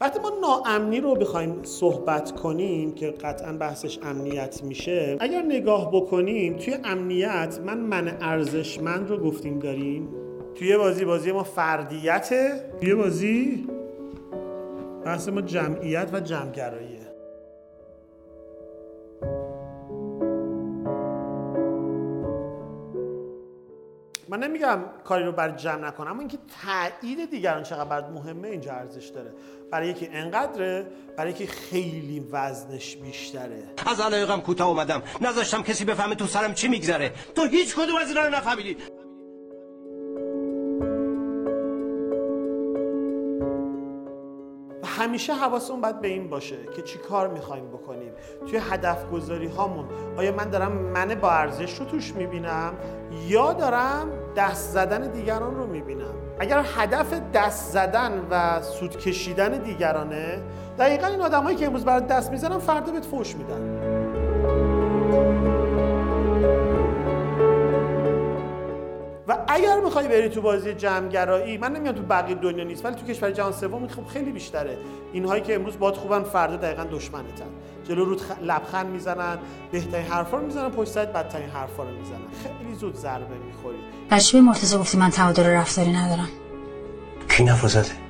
وقتی ما ناامنی رو بخوایم صحبت کنیم که قطعا بحثش امنیت میشه اگر نگاه بکنیم توی امنیت من من ارزشمند رو گفتیم داریم. توی بازی بازی ما فردیته. توی بازی بحث ما جمعیت و جمعگراییه. من نمیگم کاری رو بر جمع نکنم اما اینکه تایید دیگران چقدر مهمه اینجا ارزش داره. برای یکی انقدره برای یکی خیلی وزنش بیشتره. از علایقم کوتاه اومدم. نذاشتم کسی بفهمه تو سرم چی میگذره. تو هیچ کدوم از اینا رو نفهمیدی. همیشه حواسمون باید به این باشه که چی کار می‌خوایم بکنیم. توی هدف گذاری هامون آیا من دارم من با ارزش رو توش می‌بینم یا دارم دست زدن دیگران رو می‌بینم؟ اگر هدف دست زدن و سود کشیدن دیگرانه دقیقا این آدمایی که امروز برای دست می‌زنن فردا بهت فوش میدن. اگر می‌خوای بری تو بازی جمعگرایی من نمیام تو بقیه دنیا نیست ولی تو کشور جهان سوم خب خیلی بیشتره. اینهایی که امروز باد خوبن فردا دقیقا دشمنتن. جلو رود خ... لبخند می‌زنن بهترین حرفا رو می‌زنن پشت سرت بدترین حرفا رو می‌زنن. خیلی زود ضربه می‌خوری. چی به مرتضی گفتی من تعادل رفتاری ندارم. کی نفوزته